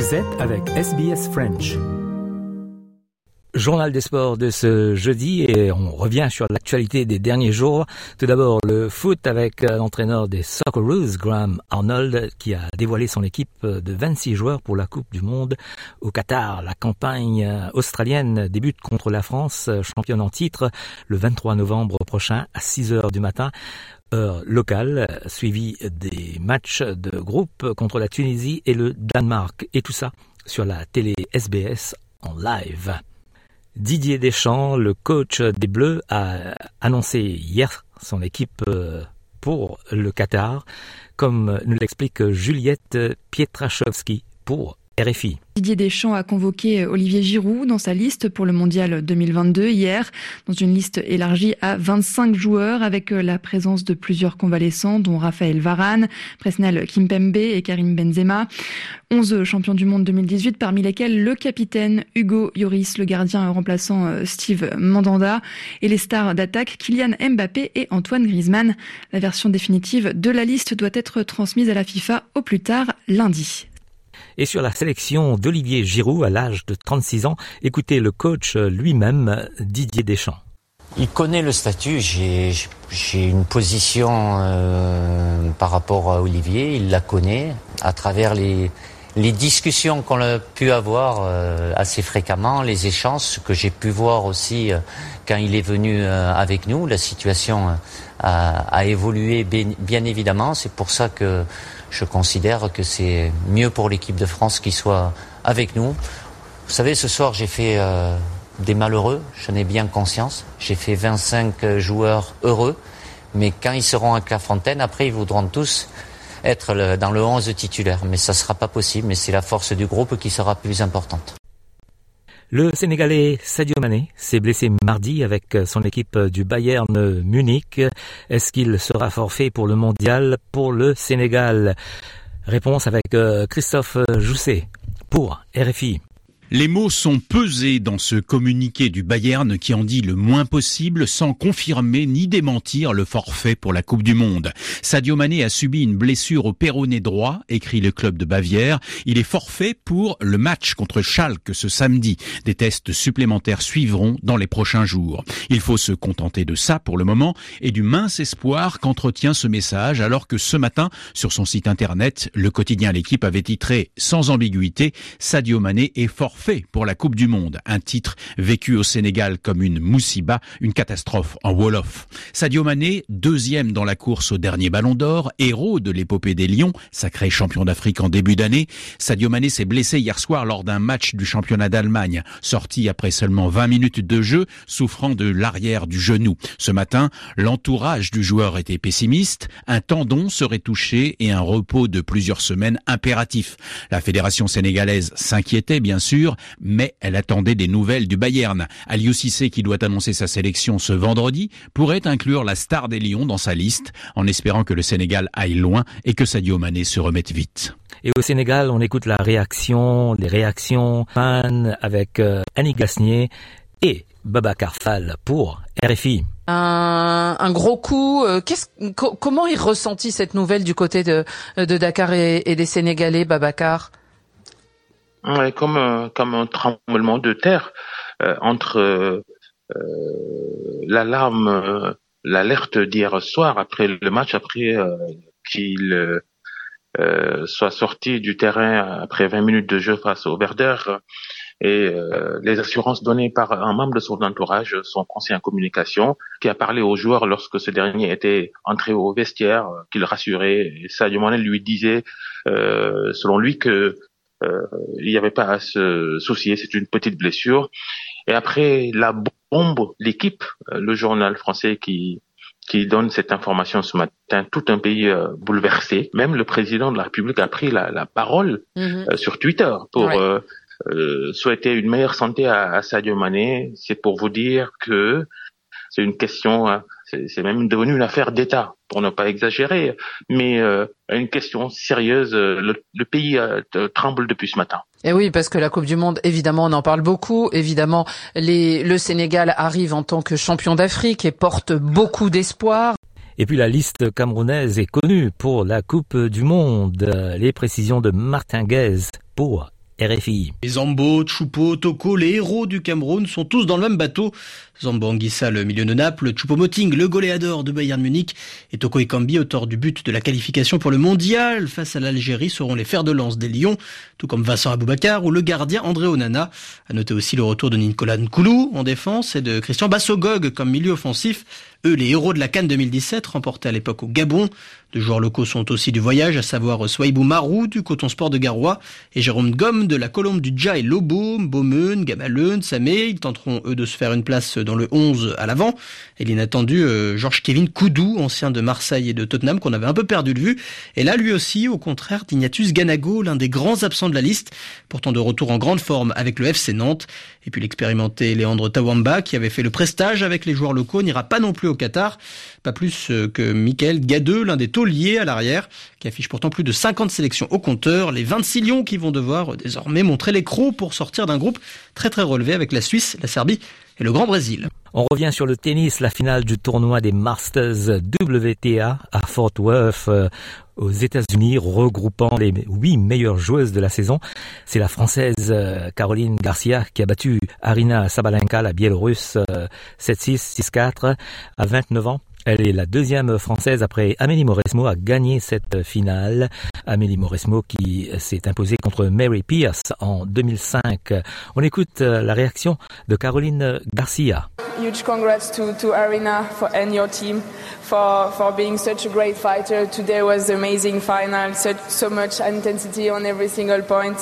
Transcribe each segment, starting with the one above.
Vous êtes avec SBS French. Journal des sports de ce jeudi et on revient sur l'actualité des derniers jours. Tout d'abord le foot avec l'entraîneur des Socceroos, Graham Arnold, qui a dévoilé son équipe de 26 joueurs pour la Coupe du Monde au Qatar. La campagne australienne débute contre la France, championne en titre, le 23 novembre prochain à 6 heures du matin heure locale, suivi des matchs de groupe contre la Tunisie et le Danemark. Et tout ça sur la télé SBS en live. Didier Deschamps, le coach des Bleus, a annoncé hier son équipe euh, pour le Qatar, comme nous l'explique Juliette Pietraszewski pour Didier Deschamps a convoqué Olivier Giroud dans sa liste pour le mondial 2022 hier, dans une liste élargie à 25 joueurs avec la présence de plusieurs convalescents dont Raphaël Varane, Presnel Kimpembe et Karim Benzema. 11 champions du monde 2018 parmi lesquels le capitaine Hugo Lloris, le gardien remplaçant euh, Steve Mandanda et les stars d'attaque Kylian Mbappé et Antoine Griezmann. La version définitive de la liste doit être transmise à la FIFA au plus tard lundi. Et sur la sélection d'Olivier Giroud à l'âge de 36 ans, écoutez le coach lui-même, Didier Deschamps. Il connaît le statut, j'ai une position euh, par rapport à Olivier, il la connaît à travers les, discussions qu'on a pu avoir euh, assez fréquemment, les échanges que j'ai pu voir aussi euh, quand il est venu avec nous, la situation a, a évolué bien, bien évidemment, c'est pour ça que je considère que c'est mieux pour l'équipe de France qu'il soit avec nous. Vous savez, ce soir, j'ai fait euh, des malheureux, j'en ai bien conscience. J'ai fait 25 joueurs heureux, mais quand ils seront à Clairefontaine, après, ils voudront tous être dans le 11 titulaire. Mais ça ne sera pas possible, mais c'est la force du groupe qui sera plus importante. Le Sénégalais Sadio Mané s'est blessé mardi avec son équipe du Bayern Munich. Est-ce qu'il sera forfait pour le mondial pour le Sénégal? Réponse avec euh, Christophe Jousset pour RFI. Les mots sont pesés dans ce communiqué du Bayern qui en dit le moins possible sans confirmer ni démentir le forfait pour la Coupe du Monde. Sadio Mané a subi une blessure au péroné droit, écrit le club de Bavière. Il est forfait pour le match contre Schalke ce samedi. Des tests supplémentaires suivront dans les prochains jours. Il faut se contenter de ça pour le moment et du mince espoir qu'entretient ce message alors que ce matin, sur son site internet, le quotidien L'équipe avait titré sans ambiguïté Sadio Mané est forfait fait pour la Coupe du Monde, un titre vécu au Sénégal comme une moussiba, une catastrophe en Wolof. Sadio Mané, deuxième dans la course au dernier Ballon d'Or, héros de l'épopée des Lions, sacré champion d'Afrique en début d'année. Sadio Mané s'est blessé hier soir lors d'un match du championnat d'Allemagne, sorti après seulement 20 minutes de jeu, souffrant de l'arrière du genou. Ce matin, l'entourage du joueur était pessimiste, un tendon serait touché et un repos de plusieurs semaines impératif. La fédération sénégalaise s'inquiétait bien sûr, mais elle attendait des nouvelles du Bayern. Aliou Cissé, qui doit annoncer sa sélection ce vendredi, pourrait inclure la star des Lions dans sa liste, en espérant que le Sénégal aille loin et que Sadio Mané se remette vite. Et au Sénégal, on écoute la réaction, les réactions fans avec euh, Annie Gasnier et Baba Carfal pour RFI. Un, gros coup. Euh, comment il ressentit cette nouvelle du côté de, Dakar et, et des Sénégalais, Babacar? Ouais, comme un, comme un tremblement de terre euh, entre euh, l'alarme, euh, l'alerte d'hier soir après le match, après euh, qu'il soit sorti du terrain après 20 minutes de jeu face au Verder et les assurances données par un membre de son entourage, son conseiller en communication, qui a parlé aux joueurs lorsque ce dernier était entré au vestiaire, qu'il rassurait. Et Sadio lui disait, selon lui, que euh, il n'y avait pas à se soucier, c'est une petite blessure. Et après la bombe, l'équipe, euh, le journal français qui qui donne cette information ce matin, tout un pays euh, bouleversé. Même le président de la République a pris la, la parole mhm. sur Twitter pour souhaiter une meilleure santé à, à Sadio Mané. C'est pour vous dire que c'est une question, hein, c'est même devenu une affaire d'État, pour ne pas exagérer, mais euh, une question sérieuse. Euh, le, pays euh, tremble depuis ce matin. Et oui, parce que la Coupe du Monde, évidemment, on en parle beaucoup. Évidemment, les, le Sénégal arrive en tant que champion d'Afrique et porte beaucoup d'espoir. Et puis la liste camerounaise est connue pour la Coupe du Monde. Les précisions de Martin Guez pour Les Zambo, Choupo, Toko, les héros du Cameroun sont tous dans le même bateau. Zambo Anguissa, le milieu de Naples, Choupo-Moting, le goléador de Bayern Munich, et Toko Ekambi, auteur du but de la qualification pour le mondial face à l'Algérie, seront les fers de lance des Lions, tout comme Vincent Aboubakar ou le gardien André Onana. À noter aussi le retour de Nicolas Nkoulou en défense et de Christian Bassogog comme milieu offensif. Eux, les héros de la Cannes 2017, remportés à l'époque au Gabon. Deux joueurs locaux sont aussi du voyage, à savoir Swaibou Marou du Coton Sport de Garoua et Jérôme Gomme de la Colombe du Dja Lobo, Beaumeun, Gamaleun, Samé. Ils tenteront eux de se faire une place dans le 11 à l'avant. Et l'inattendu euh, Georges Kevin Koudou, ancien de Marseille et de Tottenham, qu'on avait un peu perdu de vue. Et là, lui aussi, au contraire d'Ignatius Ganago, l'un des grands absents de la liste, pourtant de retour en grande forme avec le FC Nantes. Et puis l'expérimenté Léandre Tawamba, qui avait fait le prestage avec les joueurs locaux, n'ira pas non plus au Qatar. Pas plus euh, que Michael Gadeux, l'un des tauliers à l'arrière, qui affiche pourtant plus de 50 sélections au compteur. Les 26 lions qui vont devoir euh, désormais montrer les crocs pour sortir d'un groupe très très relevé avec la Suisse, la Serbie le Grand Brésil. On revient sur le tennis, la finale du tournoi des Masters WTA à Fort Worth euh, aux États-Unis, regroupant les huit meilleures joueuses de la saison. C'est la française Caroline Garcia qui a battu Arina Sabalenka, la biélorusse 7-6, 6-4 à 29 ans. Elle est la deuxième française après Amélie Mauresmo à gagner cette finale. Amélie Mauresmo qui s'est imposée contre Mary Pierce en 2005. On écoute la réaction de Caroline Garcia. Huge congrats to, to Arena for, and your team for, for being such a great fighter. Today was amazing final, such, so much intensity on every single point.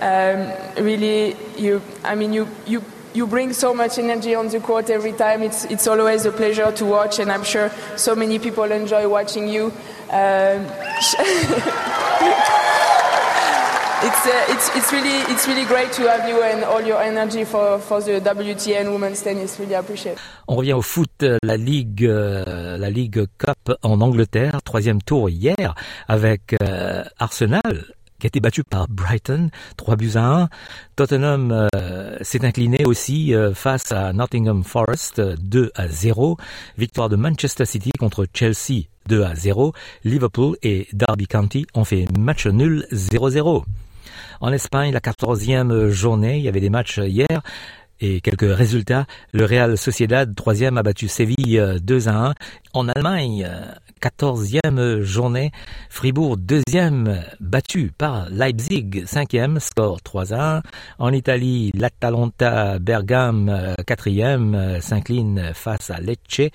Um, really, you, I mean, you, you you bring so much energy on the court every time. It's, it's always a pleasure to watch, and I'm sure so many people enjoy watching you. Um, it's, uh, it's, it's, really, it's really great to have you and all your energy for, for the WTA and women's tennis. Really appreciate. On revient au foot, la Ligue, euh, la Ligue Cup en Angleterre, troisième tour hier avec euh, Arsenal qui a été battu par Brighton, 3 buts à 1. Tottenham euh, s'est incliné aussi euh, face à Nottingham Forest, 2 à 0. Victoire de Manchester City contre Chelsea, 2 à 0. Liverpool et Derby County ont fait match nul 0-0. En Espagne, la 14e journée, il y avait des matchs hier et quelques résultats. Le Real Sociedad, troisième, a battu Séville 2 à 1. En Allemagne, 14e journée, Fribourg deuxième, battu par Leipzig, cinquième, score 3 à 1. En Italie, l'Atalanta Bergame, quatrième, s'incline face à Lecce,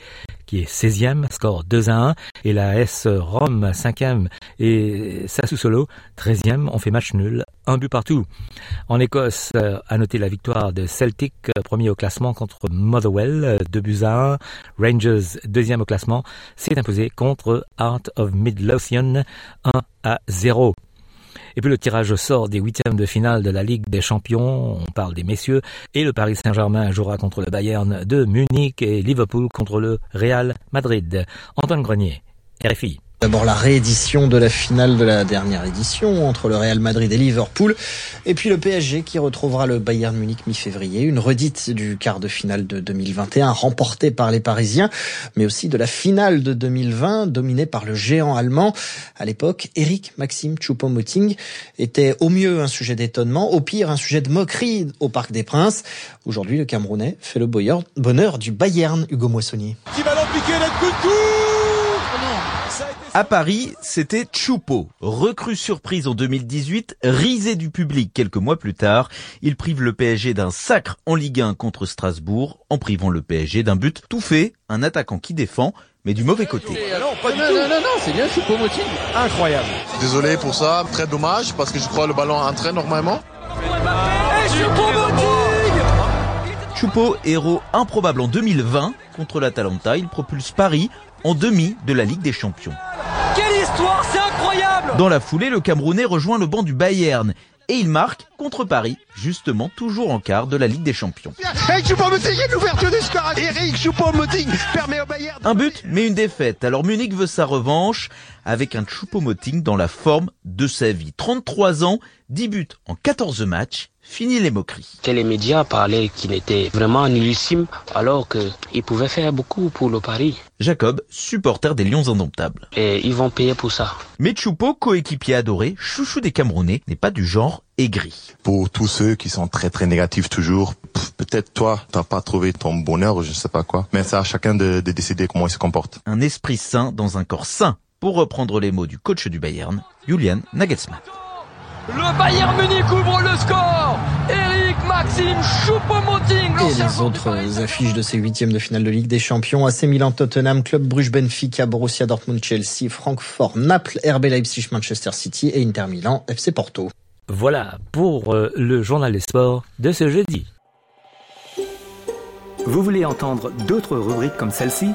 qui est 16e, score 2 à 1, et la S Rome 5e et Sassuolo 13e, on fait match nul, un but partout. En Écosse, à noter la victoire de Celtic, premier au classement contre Motherwell, 2 buts à 1. Rangers, deuxième au classement, s'est imposé contre Art of Midlothian, 1 à 0. Et puis le tirage sort des huitièmes de finale de la Ligue des Champions, on parle des messieurs, et le Paris Saint-Germain jouera contre le Bayern de Munich et Liverpool contre le Real Madrid. Antoine Grenier, RFI. D'abord la réédition de la finale de la dernière édition entre le Real Madrid et Liverpool. Et puis le PSG qui retrouvera le Bayern Munich mi-février. Une redite du quart de finale de 2021 remportée par les Parisiens, mais aussi de la finale de 2020 dominée par le géant allemand. À l'époque, Eric Maxime Choupo-Moting était au mieux un sujet d'étonnement, au pire un sujet de moquerie au Parc des Princes. Aujourd'hui, le Camerounais fait le bonheur du Bayern, Hugo Moissonnier. À Paris, c'était Choupo, recrue surprise en 2018, risé du public quelques mois plus tard. Il prive le PSG d'un sacre en Ligue 1 contre Strasbourg, en privant le PSG d'un but tout fait, un attaquant qui défend, mais du mauvais côté. non, pas du tout. non, non, non, c'est bien Choupo-Moting. Incroyable. Désolé pour ça, très dommage, parce que je crois que le ballon entrait normalement. Choupo, héros improbable en 2020 contre l'Atalanta, il propulse Paris en demi de la Ligue des Champions. Dans la foulée, le Camerounais rejoint le banc du Bayern et il marque contre Paris, justement toujours en quart de la Ligue des Champions. Un but, mais une défaite. Alors Munich veut sa revanche avec un Choupo-Moting dans la forme de sa vie. 33 ans, 10 buts en 14 matchs. Fini les moqueries. Les médias parlaient qu'il était vraiment nullissime alors qu'il pouvait faire beaucoup pour le Paris. Jacob, supporter des Lions indomptables. Et ils vont payer pour ça. Mais Choupo, coéquipier adoré, chouchou des Camerounais, n'est pas du genre aigri. Pour tous ceux qui sont très très négatifs toujours, peut-être toi, t'as pas trouvé ton bonheur ou je sais pas quoi, mais c'est à chacun de, de décider comment il se comporte. Un esprit sain dans un corps sain, pour reprendre les mots du coach du Bayern, Julian Nagelsmann. Le Bayern Munich ouvre le score Eric Maxime Choupo-Moting Et les autres affiches de ces huitièmes de finale de Ligue des Champions, AC Milan, Tottenham, Club Bruges, Benfica, Borussia Dortmund, Chelsea, Francfort, Naples, RB Leipzig, Manchester City et Inter Milan, FC Porto. Voilà pour euh, le journal des sports de ce jeudi. Vous voulez entendre d'autres rubriques comme celle-ci?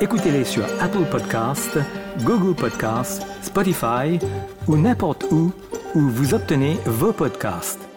Écoutez-les sur Apple Podcasts, Google Podcasts, Spotify ou n'importe où où vous obtenez vos podcasts.